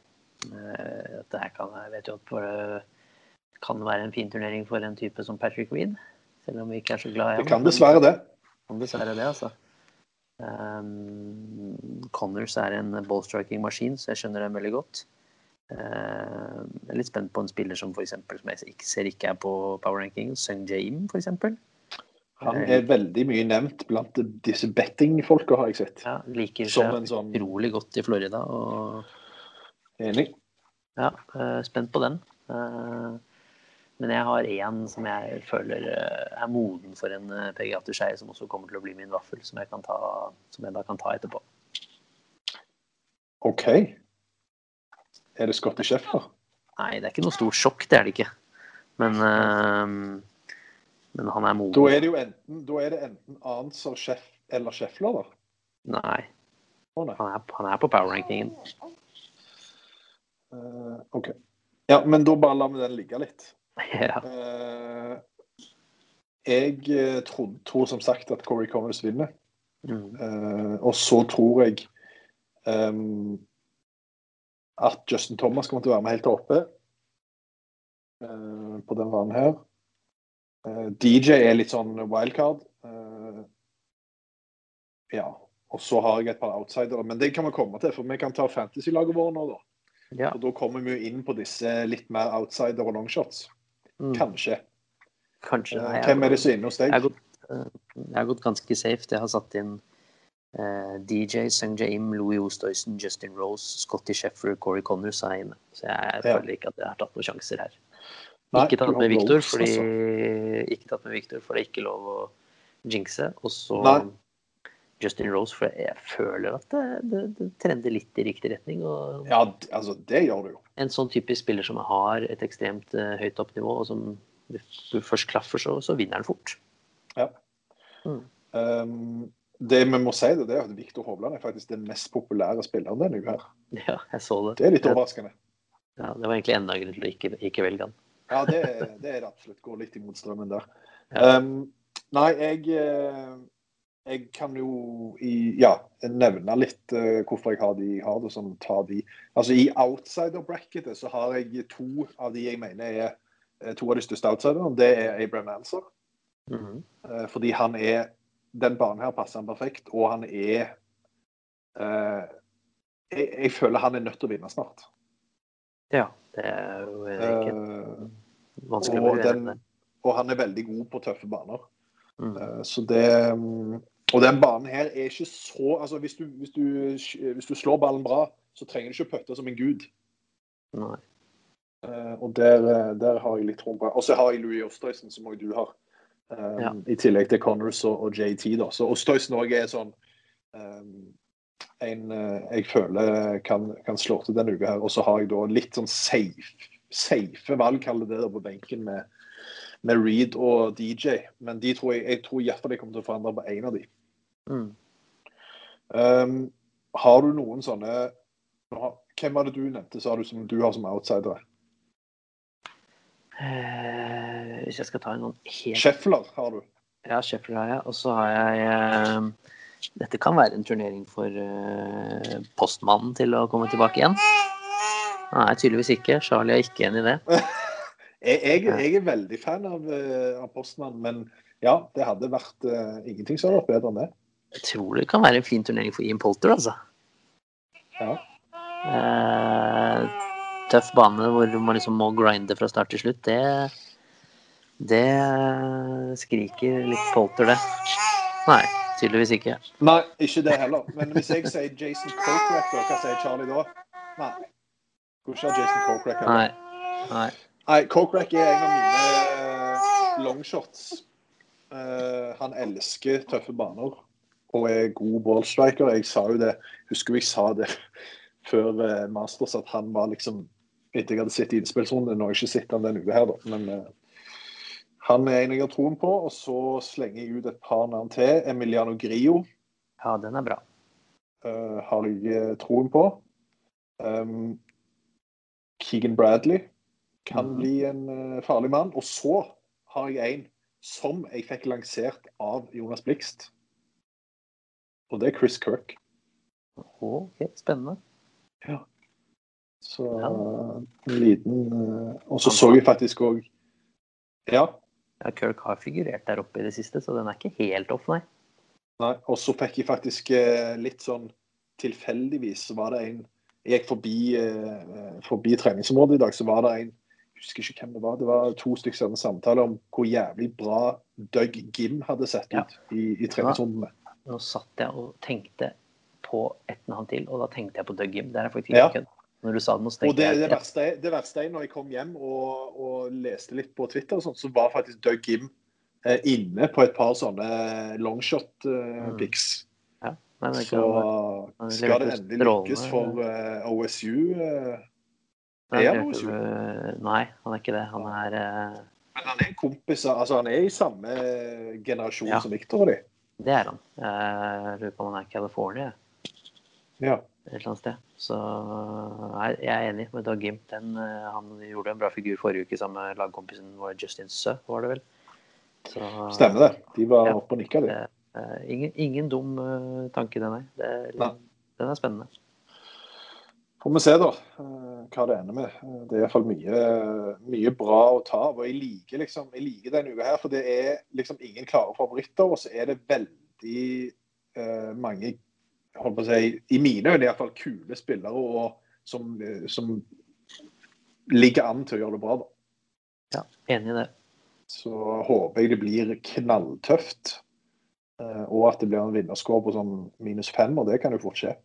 eh, at det her kan Jeg vet jo at det kan være en fin turnering for en type som Patrick Reed. Selv om vi ikke er så glad i Det ham. kan men- dessverre det. Kan dessverre det, altså. Um, Connors er en ballstriking-maskin, så jeg skjønner den veldig godt. Uh, jeg er litt spent på en spiller som for eksempel, som jeg ikke ser ikke er på power ranking, Sung Jae-im, for eksempel. Han er veldig mye nevnt blant disse bettingfolka, har jeg sett. Ja, liker seg en sånn utrolig godt i Florida. og Enig. Ja, eh, spent på den. Eh, Men jeg har én som jeg føler eh, er moden for en eh, PGA-skei, som også kommer til å bli min vaffel, som jeg, kan ta, som jeg da kan ta etterpå. OK. Er det Scotty Scheffler? Nei, det er ikke noe stort sjokk, det er det ikke. Men, men han er moden. Da er det jo enten, da er det enten Arnser sjef, eller Scheffler, da. Nei. Han er, han er på power-rankingen. Uh, OK. Ja, men da bare lar vi den ligge litt. Ja. Uh, jeg eh, tror, tror som sagt at Corey Connors vinner. Mm. Uh, og så tror jeg um, at Justin Thomas kommer til å være med helt til oppe eh, på den vanen her. Eh, DJ er litt sånn wildcard. Eh, ja. Og så har jeg et par outsidere, men det kan vi komme til, for vi kan ta fantasy-laget vårt nå, da. Ja. Og da kommer vi jo inn på disse litt mer outsider og longshots. Mm. Kanskje. Kanskje. Eh, Nei, Hvem er det som er inne hos deg? Jeg har gått, jeg har gått ganske safe. Jeg har satt inn Uh, DJ, Sung Jaim, Louis Oosthuizen, Justin Rose, Scotty Sheffer, Corey Connors er inne. Så jeg Ja. føler ikke at jeg har tatt noen sjanser her. Nei, ikke tatt med Viktor, fordi altså. med for det er ikke lov å jinxe. Og så Justin Rose, for jeg føler at det, det, det trender litt i riktig retning. Og Ja, altså, det gjør det jo. en sånn typisk spiller som har et ekstremt uh, høyt toppnivå, og som du først klaffer, så, så vinner han fort. Ja. Mm. Um, det vi må si, det, det er at Viktor Hovland er faktisk den mest populære spilleren denne uka. her. Ja, jeg så det. Det er litt overraskende. Ja, det var egentlig enda grunn til å ikke, ikke velge han. Ja, det, det er absolutt. Går litt imot strømmen der. Ja. Um, nei, jeg, eh, jeg kan jo i, ja, nevne litt uh, hvorfor jeg har de jeg har det, som tar de. Altså I outsider-bracketet så har jeg to av de jeg mener er eh, to av de største outsiderne. Det er Abraham Anser. -hmm. uh, fordi han er Den banen her passer han perfekt, og han er uh, jeg, jeg føler han er nødt til å vinne snart. Ja, det er jo ikke Eh, vanskelig og, den, og han er veldig god på tøffe baner. Mm. Eh, Så det mm, Og den banen her er ikke så altså hvis du, hvis, du, hvis du slår ballen bra, så trenger du ikke putte som en gud. Nei. Eh, og der, eh, der har jeg litt troen på. Og så har jeg Louis Ostøysen, som òg du har. Um, Ja. I tillegg til Connors og, og JT. da. Så Ostøysen òg er sånn um, en jeg føler kan, kan slå til denne uka. her. Og så har jeg da litt sånn safe, safe valg, kaller det der på benken med, med Reed og DJ. Men de tror jeg, jeg tror iallfall jeg kommer til å forandre på én av de. Mm. Um, har du noen sånne Hvem var det du nevnte, sa du, som du har som outsider? Eh, hvis jeg skal ta en sånn helt Scheffler har du. Ja, Scheffler har jeg. Og så har jeg eh, Dette kan være en turnering for eh, postmannen til å komme tilbake igjen. Nei, tydeligvis ikke. Charlie er ikke enig i det. Jeg, jeg, jeg er veldig fan av, eh, av Postmann, men ja, det hadde vært uh, ingenting som hadde vært bedre enn det. Jeg tror det kan være en fin turnering for Ian Polter, altså. Ja. Uh, tøff bane hvor man liksom må grinde fra start til slutt, det Det skriker litt Polter, det. Nei, tydeligvis ikke. Nei, ikke det heller. Men hvis jeg sier Jason Polter, hva sier Charlie da? Nei. Skulle ikke ha Jason heller. Nei. Nei. Nei, Kokrak er en av mine eh, longshots. Uh, han elsker tøffe baner og er god ballstriker. Jeg sa jo det, husker jeg sa det før uh, Masters, at han var liksom Etter jeg hadde sett innspillsrunden, nå har jeg ikke sett han denne uka her, da. Men uh, han er en jeg har troen på. Og så slenger jeg ut et par navn til. Emiliano Grio Ja, den er bra. eh, har jeg eh, troen på. Um, Keegan Bradley kan Mhm. bli en eh, farlig mann. Og så har jeg en som jeg fikk lansert av Jonas Blikst. Og det er Chris Kirk. Ok, spennende. Ja. Så Ja. en liten eh, Og så så jeg faktisk òg Ja. Ja, Kirk har figurert der oppe i det siste, så den er ikke helt off, nei. Nei, og så fikk jeg faktisk eh, litt sånn tilfeldigvis var det en Jeg gikk forbi, eh, forbi treningsområdet i dag, så var det en Jeg husker ikke hvem det var. Det var to stykker som hadde samtale om hvor jævlig bra Doug Gim hadde sett Ja. ut i, i treningsrundene. Nå satt jeg og tenkte på et navn til, og da tenkte jeg på Doug Gim. Det er faktisk Ja. ikke kødd. Når du sa det Og det, det, verste, er- det verste er når jeg kom hjem og, og leste litt på Twitter, og sånt, så var faktisk Doug Gim eh, inne på et par sånne Mm. Det Så han skal det endelig strålende- lykkes for uh, OSU Uh, Er han OSU? Nei, han er ikke det. Han er uh, Men han er kompis, altså han er i samme generasjon Ja. som Victor og de. Det er han. Jeg lurer på om han er California Ja. et eller annet sted. Så nei, jeg er enig med Doug Gimp. Den, eh, han gjorde en bra figur forrige uke sammen med lagkompisen vår Justin Sø, var det vel. Så, Stemmer det. De var Ja. oppe og nikka, de. Det, eh, ingen, ingen dum eh, tanke, det, nei. Det, er-. Den er spennende. Får vi se, da, eh, hva det ender med. Eh, Det er iallfall mye, mye bra å ta av. Og jeg liker liksom, jeg liker denne uka her, for det er liksom ingen klare favoritter. Og så er det veldig eh, mange holdt på å si, I mine øyne iallfall kule spillere og, som, eh, som ligger an til å gjøre det bra. da. Ja, enig i det. Så håper jeg det blir knalltøft. Eh, Og at det blir en vinnerscore på sånn minus fem, og det kan jo fort skje.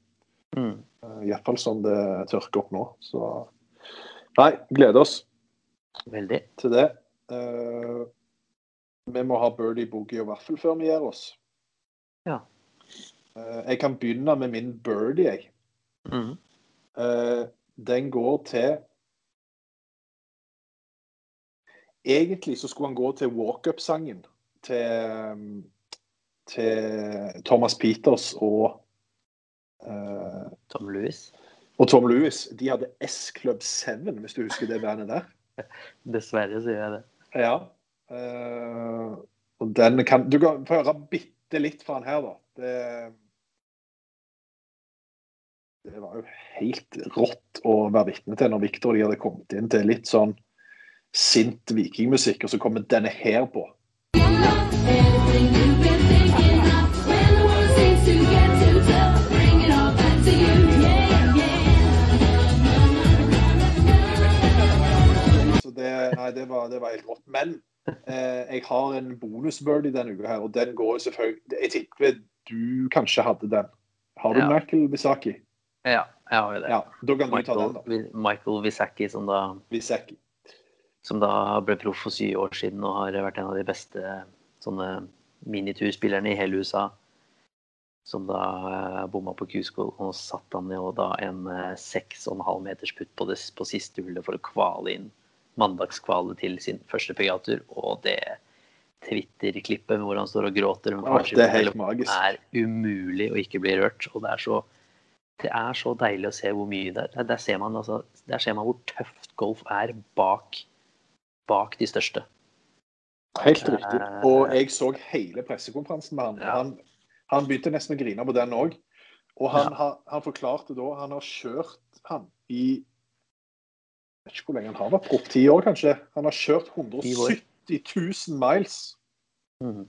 Mm. Uh, Iallfall som det tørker opp nå. Så nei, gleder oss Veldig. til det. Uh, vi må ha birdie, boogie og vaffel før vi gir oss. Ja. Uh, jeg kan begynne med min birdie, jeg. Mm. Uh, den går til Egentlig så skulle han gå til walk-up-sangen til, til Thomas Peters og uh, Tom Lewis. Og Tom Lewis. De hadde S-Club 7, hvis du husker det bandet der. Dessverre så gjør jeg det. Ja. Uh, og den kan Du kan få høre bitte litt fra den her, da. Det, det var jo helt rått å være vitne til når Victor og de hadde kommet inn til litt sånn sint vikingmusikk, og så kommer denne her på. Så det, var, det var helt rått. Men eh, jeg har en bonusbirdie denne uka her, og den går jo selvfølgelig Jeg tipper du kanskje hadde den. Har du Ja. Michael Bisaki? Ja, Jeg har jo det. Ja, da kan du ta den, da. Michael, Michael Wisacki, som da Visaki. som da ble proff for syv år siden og har vært en av de beste sånne miniturspillerne i hele USA. Som da eh, bomma på Q-school, og satt han jo da en eh, seks og en halv meters putt på, det, på siste hullet for å kvale inn mandagskvalet til sin første PGA-tur. Og det Twitter-klippet hvor han står og gråter med Å, det er helt magisk. er umulig å ikke bli rørt. Og det er så det er så deilig å se hvor mye det er. Der ser man, altså, der ser man hvor tøft golf er bak, bak de største. Helt riktig. Eh, Og jeg så hele pressekonferansen med han. Ja. Han, han begynte nesten å grine på den òg. Og han, Ja. har- han forklarte da Han har kjørt han i vet ikke hvor lenge han har vært proff. Ti år, kanskje? Han har kjørt 170 000 miles. Mm.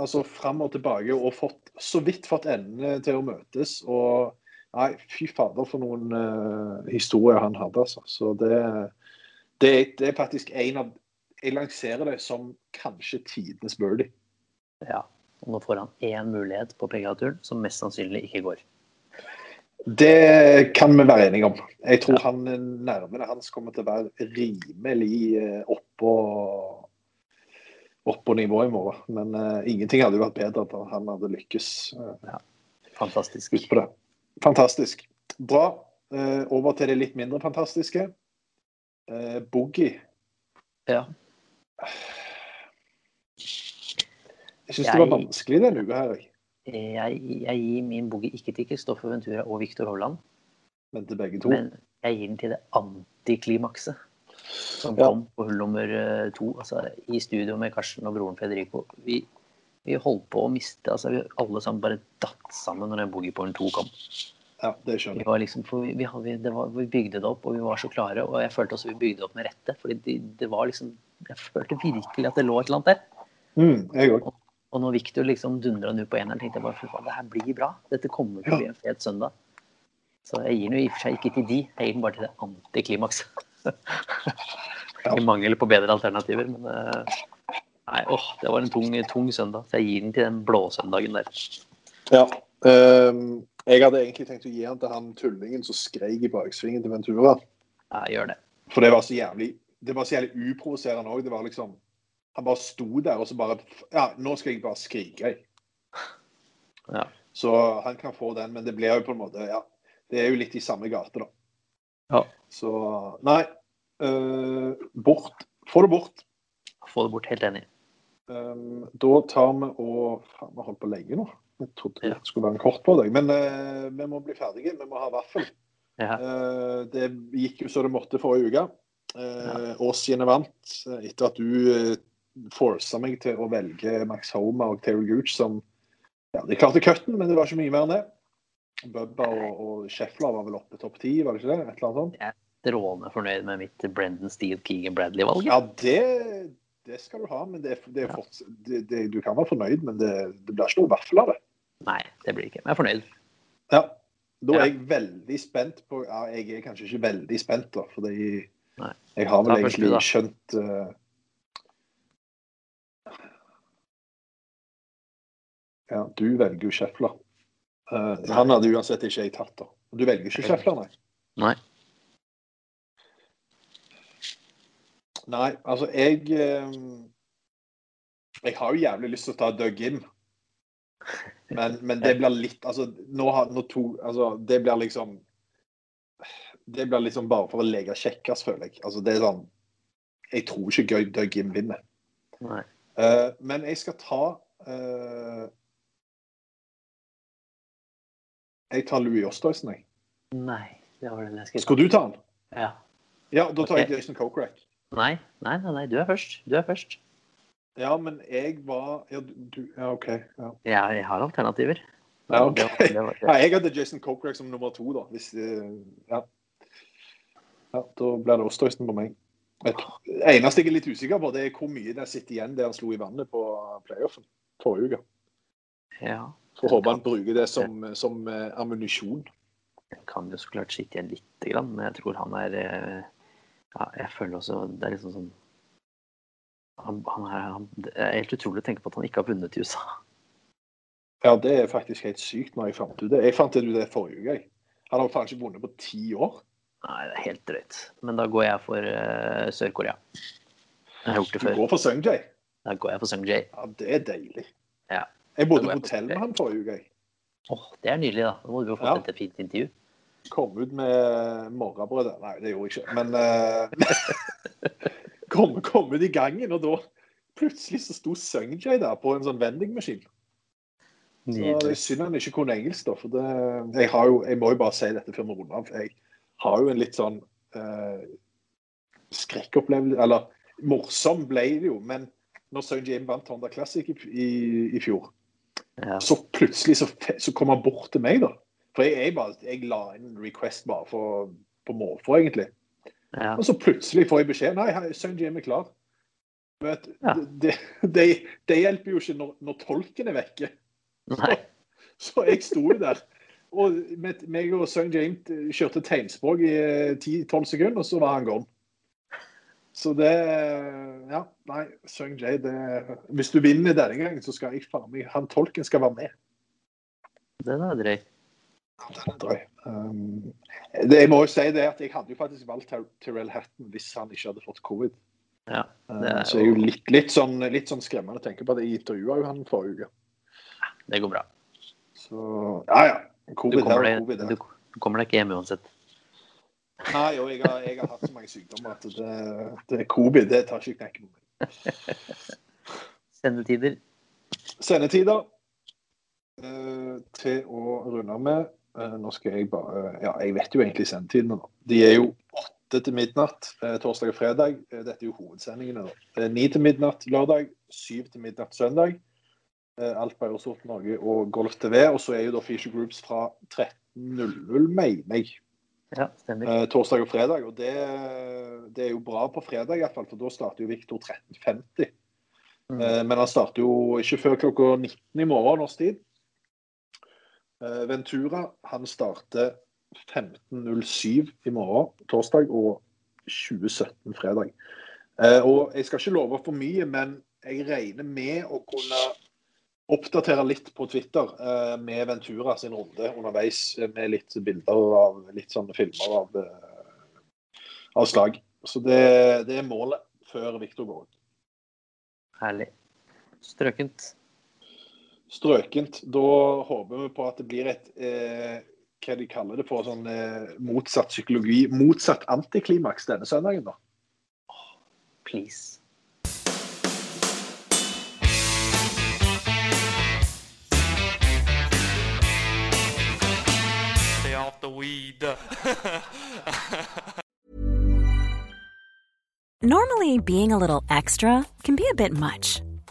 Altså fram og tilbake, og fått, så vidt fått endene til å møtes. Og nei, fy fader for noen uh, historier han hadde, altså. Så det, det, det er faktisk en av Jeg lanserer det som kanskje tidenes birdie. Ja. Og nå får han én mulighet på PGA-turen som mest sannsynlig ikke går. Det kan vi være enige om. Jeg tror han, nervene hans kommer til å være rimelig eh, oppå opp nivå i morgen. Men uh, ingenting hadde jo vært bedre da han hadde lykkes eh, Fantastisk. på det. Fantastisk. Bra. Uh, over til det litt mindre fantastiske. Uh, Boogie. Ja. Jeg syns det var vanskelig denne uka her, jeg. Jeg, jeg gir min boogie ikke til Kristoffer Ventura og Victor Hovland, Men til begge to. men jeg gir den til det antiklimakset som Ja. kom på hull nummer eh, to. Altså, I studio med Karsten og broren Federico. Vi, vi holdt på å miste altså, vi, Alle sammen bare datt sammen når den boogie porn to kom. Ja, det skjønner jeg. var liksom, vi, vi, det var, vi bygde det opp, og vi var så klare. Og jeg følte også vi bygde det opp med rette. fordi det, det var liksom, Jeg følte virkelig at det lå et eller annet der. Mm, jeg òg. Og når Victor liksom dundra ut på eneren, tenkte jeg bare fy faen, det her blir bra. Dette kommer til å bli en fet søndag. Så jeg gir den jo i og for seg ikke til de, jeg gir den bare til det antiklimakset. I mangel på bedre alternativer, men eh, Nei, åh, det var en tung, tung søndag. Så jeg gir den til den blåsøndagen der. Ja. Um, jeg hadde egentlig tenkt å gi den til han tullingen som skreik i baksvingen til Ventura. Ja, gjør det. For det var så jævlig Det var så jævlig uprovoserende òg. Det var liksom Han bare sto der og så bare Ja, nå skal jeg bare skrike, jeg. Ja. Så han kan få den, men det blir jo på en måte Ja. Det er jo litt i samme gate, da. Ja. Så Nei. Uh, bort. Få det bort. Få det bort. Helt enig. Um, da tar vi og Faen, vi har holdt på lenge nå. Jeg trodde Ja. det skulle være en kort på deg. Men uh, vi må bli ferdige. Vi må ha vaffel. Ja. Uh, det gikk jo så det måtte forrige uke. Uh, Åsjene vant etter at du forsa meg til å velge Max Homa og Terry Gooch som ja, De klarte cutten, men det var ikke mye mer enn det. Bubba og, og Sheffler var vel oppe topp ti, var det ikke det? Et eller annet sånt? Jeg er strålende fornøyd med mitt Brendan Steele Keegan Bradley-valg. Ja, det, det skal du ha, men det, det det, du kan være fornøyd, men det, det blir ikke noe vaffel av det. Nei, det blir ikke. Men jeg er fornøyd. Ja. Da er jeg veldig spent på Ja, jeg er kanskje ikke veldig spent, da, fordi Nei. jeg har vel egentlig skjønt eh, Ja, du velger jo Schäffler. Uh, han hadde uansett ikke jeg tatt, da. Du velger ikke Schäffler, nei? Nei. Nei, altså, jeg eh, Jeg har jo jævlig lyst til å ta Doug Im. Men, men det blir litt Altså, nå har nå to Altså, det blir liksom Det blir liksom bare for å leke kjekkas, føler jeg. Altså, det er sånn Jeg tror ikke Doug Im vinner. Nei. Eh, men jeg skal ta eh, Jeg tar Louis Ostoysen, jeg. Nei, det var den jeg skulle Skal du ta han? Ja. Ja, da tar jeg Jason Kokrak. Nei, nei, nei, nei, du er først. Du er først. Ja, men jeg var Ja, du, ja OK. Ja. Ja, jeg har alternativer. Ja, ok. Det var- det var- Ja, jeg hadde Jason Kokrak som nummer to, da. Hvis, eh, ja. ja. Da blir det Ostoysen på meg. Det eneste jeg er litt usikker på, det er hvor mye det sitter igjen der han slo i vannet på playoffen forrige uke. Ja. Får håpe han bruker det som, som uh, ammunisjon. Jeg kan jo så klart sitte igjen lite grann, men jeg tror han er eh, Ja, jeg føler også Det er liksom sånn han, han er, han, Det er helt utrolig å tenke på at han ikke har vunnet i USA. Ja, det er faktisk helt sykt når jeg fant ut det. Jeg fant ut det forrige uke. jeg. Han har faen ikke vunnet på ti år. Nei, det er helt drøyt. Men da går jeg for uh, Sør-Korea. Jeg har gjort det Du går for Sung-Jae. Da går jeg for Sung Jae. Ja, det er deilig. Ja. Jeg bodde i hotell med han forrige uke. Oh, det er nydelig, da. Da må du jo få Ja. et fint intervju. Kom ut med morgenbrødet. Nei, det gjorde jeg ikke. Men uh, kom, kom ut i gangen, og da plutselig så sto Sung-Jae der på en sånn vendingmaskin. Så det er synd han ikke kunne engelsk, da. For det, jeg, har jo, jeg må jo bare si dette før vi runder av. Jeg har jo en litt sånn uh, skrekkopplevelse Eller morsom ble det jo, men når Sung Jae vant Honda Classic i, i, i fjor, Ja. så plutselig så, så kom han bort til meg, da. For jeg, jeg, bare, jeg la inn en request bare for, på måfå, egentlig. Ja. Og så plutselig får jeg beskjed Nei, hei, Sung Jae er klar. Vet, Ja. det, det, det hjelper jo ikke når, når tolken er vekke. Så, Så jeg sto jo der. Og med, meg og Sun James kjørte tegnspråk i eh, 10-12 sekunder, og så var han gone. Så det Ja, nei, Sung Jae, det Hvis du vinner denne gangen, så skal jeg faen meg Han tolken skal være med. Den er drøy. Den er drøy. Um, det, jeg må jo si det at jeg hadde jo faktisk valgt Tyrell Hatton hvis han ikke hadde fått covid. Ja. Uh, Det er så det er jo litt, litt, sånn, litt sånn skremmende å tenke på at jeg intervjua jo han forrige uke. Det går bra. Så ja, ja. Covid her kommer, og deg, covid der. du, du kommer deg ikke hjem uansett. Nei, og jeg har, jeg har hatt så mange sykdommer at det, det covid. Det tar ikke knekken på meg. Sendetider. Sendetider eh, til å runde med. Eh, nå skal jeg bare Ja, jeg vet jo egentlig sendetidene da. De er jo åtte til midnatt eh, torsdag og fredag. Eh, dette er jo hovedsendingene. da. Ni til midnatt lørdag, syv til midnatt søndag. Alt på Eurosport Norge og Golf TV. Og så er jo da Fisher Groups fra 13.00, mener jeg. Ja, stemmer. Eh, torsdag og fredag. Og det, det er jo bra på fredag, i hvert fall, for da starter jo Viktor 13.50. Mm. Eh, men han starter jo ikke før klokka 19 i morgen norsk tid. Eh, Ventura han starter 15.07 i morgen torsdag og 2017 fredag. Eh, og jeg skal ikke love for mye, men jeg regner med å kunne oppdatere litt på Twitter eh, med Ventura sin runde underveis, eh, med litt bilder av litt sånne filmer av, eh, av slag. Så det, det er målet før Viktor går ut. Herlig. Strøkent. Strøkent. Da håper vi på at det blir et eh, hva de kaller det for, sånn eh, motsatt psykologi, motsatt antiklimaks denne søndagen. da. Please. The weed. Normally, being a little extra can be a bit much,